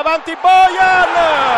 avanti Bojan,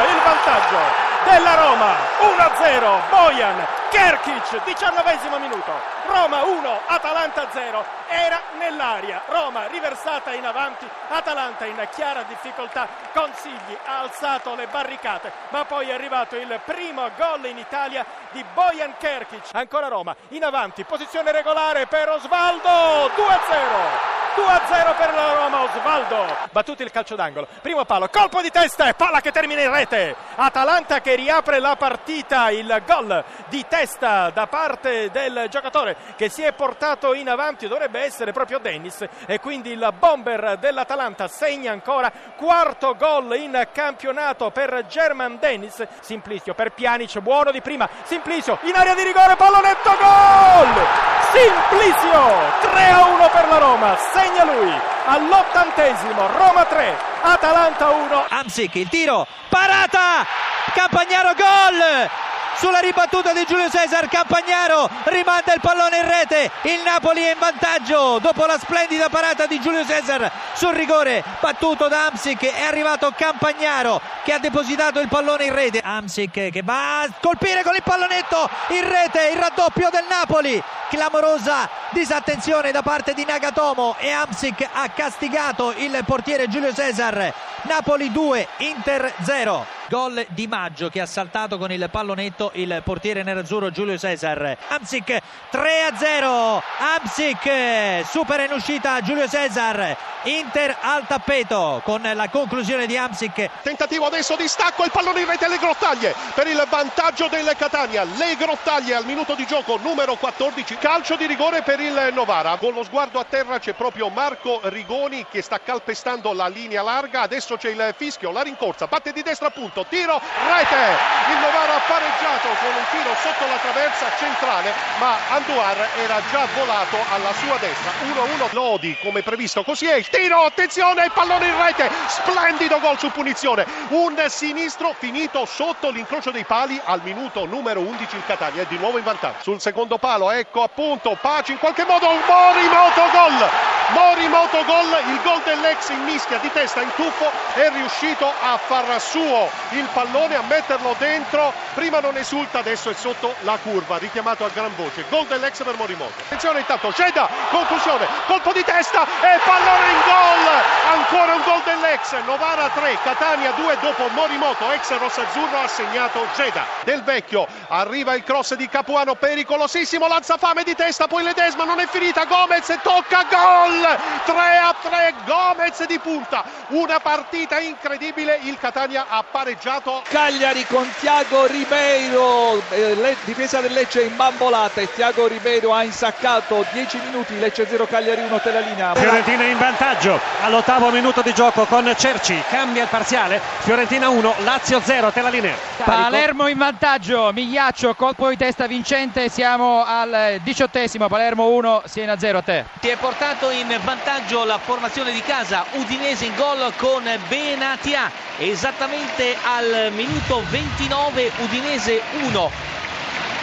il vantaggio della Roma 1-0 Bojan Kerkic 19 minuto. Roma 1 Atalanta 0 era nell'aria. Roma riversata in avanti. Atalanta in chiara difficoltà. Consigli ha alzato le barricate ma poi è arrivato il primo gol in Italia di Bojan Kerkic ancora Roma in avanti posizione regolare per Osvaldo 2-0 2-0 per la Roma, Osvaldo. Battuto il calcio d'angolo. Primo palo, colpo di testa e palla che termina in rete. Atalanta che riapre la partita. Il gol di testa da parte del giocatore che si è portato in avanti. Dovrebbe essere proprio Dennis. E quindi il bomber dell'Atalanta segna ancora quarto gol in campionato per German Dennis. Simplicio per Pjanic, buono di prima. Simplicio in area di rigore, pallonetto, gol! Simplicio 3 a 1 per la Roma segna lui. All'ottantesimo Roma 3 Atalanta 1 Amsic il tiro parata! Campagnaro gol! Sulla ribattuta di Giulio Cesar Campagnaro rimanda il pallone in rete. Il Napoli è in vantaggio dopo la splendida parata di Giulio Cesar sul rigore battuto da Amsic è arrivato Campagnaro che ha depositato il pallone in rete Amsic che va a colpire con il pallonetto in rete il raddoppio del Napoli clamorosa disattenzione da parte di Nagatomo e Amsic ha castigato il portiere Giulio Cesar Napoli 2 Inter 0 gol di Maggio che ha saltato con il pallonetto il portiere nerazzurro Giulio Cesar. Amsic 3 a 0. Amsic supera in uscita Giulio Cesar. Inter al tappeto con la conclusione di Amsic. Tentativo adesso di stacco, il pallone in rete alle grottaglie per il vantaggio del Catania. Le grottaglie al minuto di gioco numero 14. Calcio di rigore per il Novara. Con lo sguardo a terra c'è proprio Marco Rigoni che sta calpestando la linea larga. Adesso c'è il fischio, la rincorsa, batte di destra Gattuso, tiro, rete, il Novara ha pareggiato con un tiro sotto la traversa centrale, ma Anduar era già volato alla sua destra, 1-1 Lodi come previsto, così è tiro, attenzione, pallone in rete, splendido gol su punizione, un sinistro finito sotto l'incrocio dei pali al minuto numero 11 il Catania è di nuovo in vantaggio, sul secondo palo, ecco appunto, Paci in qualche modo, Morimoto gol, Morimoto gol, il gol dell'ex in mischia di testa in tuffo è riuscito a far suo il pallone a metterlo dentro prima non esulta adesso è sotto la curva richiamato a gran voce gol dell'ex per Morimoto. Attenzione intanto Ceda conclusione colpo di testa e pallone in gol ancora un gol dell'ex Novara 3 Catania 2 dopo Morimoto ex rossazzurro ha segnato Ceda del vecchio arriva il cross di Capuano pericolosissimo lanzafame di testa poi Ledesma non è finita Gomez tocca gol! 3 a 3 Gomez di punta. Una partita incredibile il Catania ha pareggiato. Pareggiato Cagliari con Tiago Ribeiro eh, difesa del Lecce in bambolata e Tiago Ribeiro ha insaccato 10 minuti Lecce 0 Cagliari 1 te la linea Fiorentina in vantaggio all'ottavo minuto di gioco con Cerci. Cambia il parziale. Fiorentina 1 Lazio 0 te la linea. Palermo in vantaggio. Migliaccio colpo di testa vincente. Siamo al diciottesimo. Palermo 1 Siena 0 a te. Ti è portato in vantaggio la formazione di casa. Udinese in gol con Benatia. Esattamente al minuto 29 Udinese 1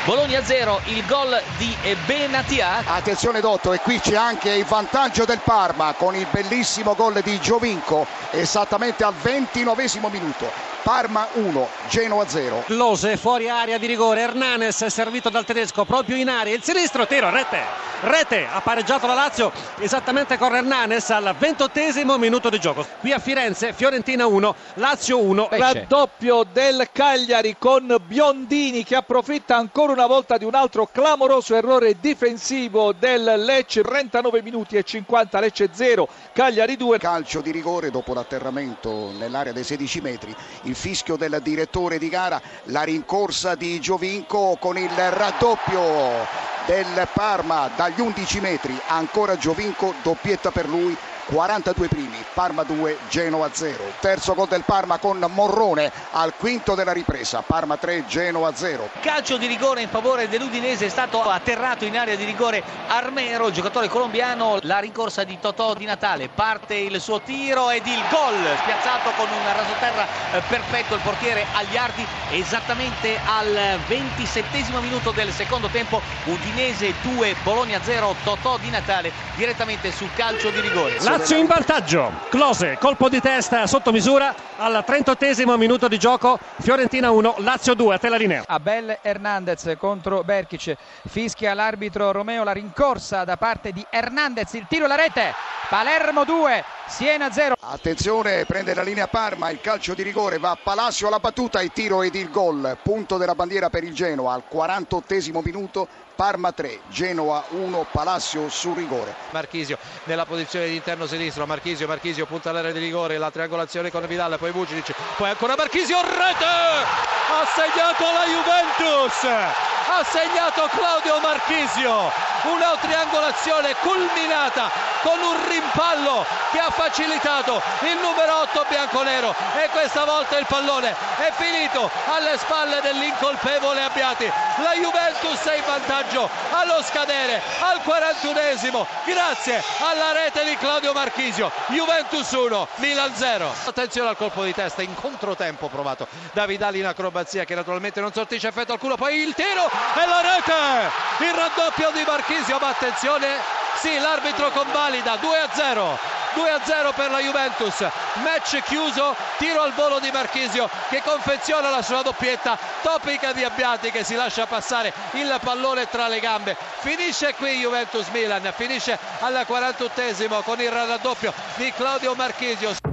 Bologna 0 il gol di Benatia attenzione Dotto e qui c'è anche il vantaggio del Parma con il bellissimo gol di Giovinco esattamente al 29 minuto Parma 1, Genoa 0. Lose fuori area di rigore, Hernanes servito dal tedesco proprio in area, il sinistro tiro, rete. Rete ha pareggiato la Lazio esattamente con Hernanes al ventottesimo minuto di gioco. Qui a Firenze, Fiorentina 1, Lazio 1. Raddoppio del Cagliari con Biondini che approfitta ancora una volta di un altro clamoroso errore difensivo del Lecce. 39 minuti e 50, Lecce 0, Cagliari 2. Calcio di rigore dopo l'atterramento nell'area dei 16 metri il fischio del direttore di gara, la rincorsa di Giovinco con il raddoppio del Parma dagli 11 metri, ancora Giovinco, doppietta per lui 42 primi, Parma 2, Genoa 0. Terzo gol del Parma con Morrone al quinto della ripresa, Parma 3, Genoa 0. Calcio di rigore in favore dell'Udinese è stato atterrato in area di rigore Armero, giocatore colombiano, la rincorsa di Totò di Natale, parte il suo tiro ed il gol spiazzato con un rasoterra eh, perfetto il portiere Agliardi esattamente al 27 minuto del secondo tempo, Udinese 2, Bologna 0, Totò di Natale direttamente sul calcio di rigore. Lazio in vantaggio. Close, colpo di testa sotto misura al 38 minuto di gioco. Fiorentina 1, Lazio 2, a te la linea. Abel Hernandez contro Berkic, fischia l'arbitro Romeo la rincorsa da parte di Hernandez, il tiro alla rete, Palermo 2, Siena 0. Attenzione, prende la linea Parma, il calcio di rigore, va Palacio alla battuta, il tiro ed il gol. Punto della bandiera per il Genoa al 48 minuto. Parma 3, Genoa 1, Palacio sul rigore. Marchisio nella posizione di interno sinistro, Marchisio, Marchisio punta all'area di rigore, la triangolazione con Vidal, poi Vucinic, poi ancora Marchisio, rete! Ha segnato la Juventus! Ha segnato Claudio Marchisio! Una triangolazione culminata con un rimpallo che ha facilitato il numero 8 bianconero e questa volta il pallone è finito alle spalle dell'incolpevole Abbiati. La Juventus è in vantaggio allo scadere al 41esimo grazie alla rete di Claudio Marchisio. Juventus 1, Milan 0. Attenzione al colpo di testa in controtempo provato da Vidali in acrobazia che naturalmente non sortisce effetto alcuno. Poi il tiro e la rete! Il raddoppio di Marchisio, ma attenzione sì, l'arbitro convalida 2 a 0. 2 a 0 per la Juventus. Match chiuso, tiro al volo di Marchisio che confeziona la sua doppietta. Topica di Abbiati che si lascia passare il pallone tra le gambe. Finisce qui Juventus Milan, finisce al 48esimo con il raddoppio di Claudio Marchisio.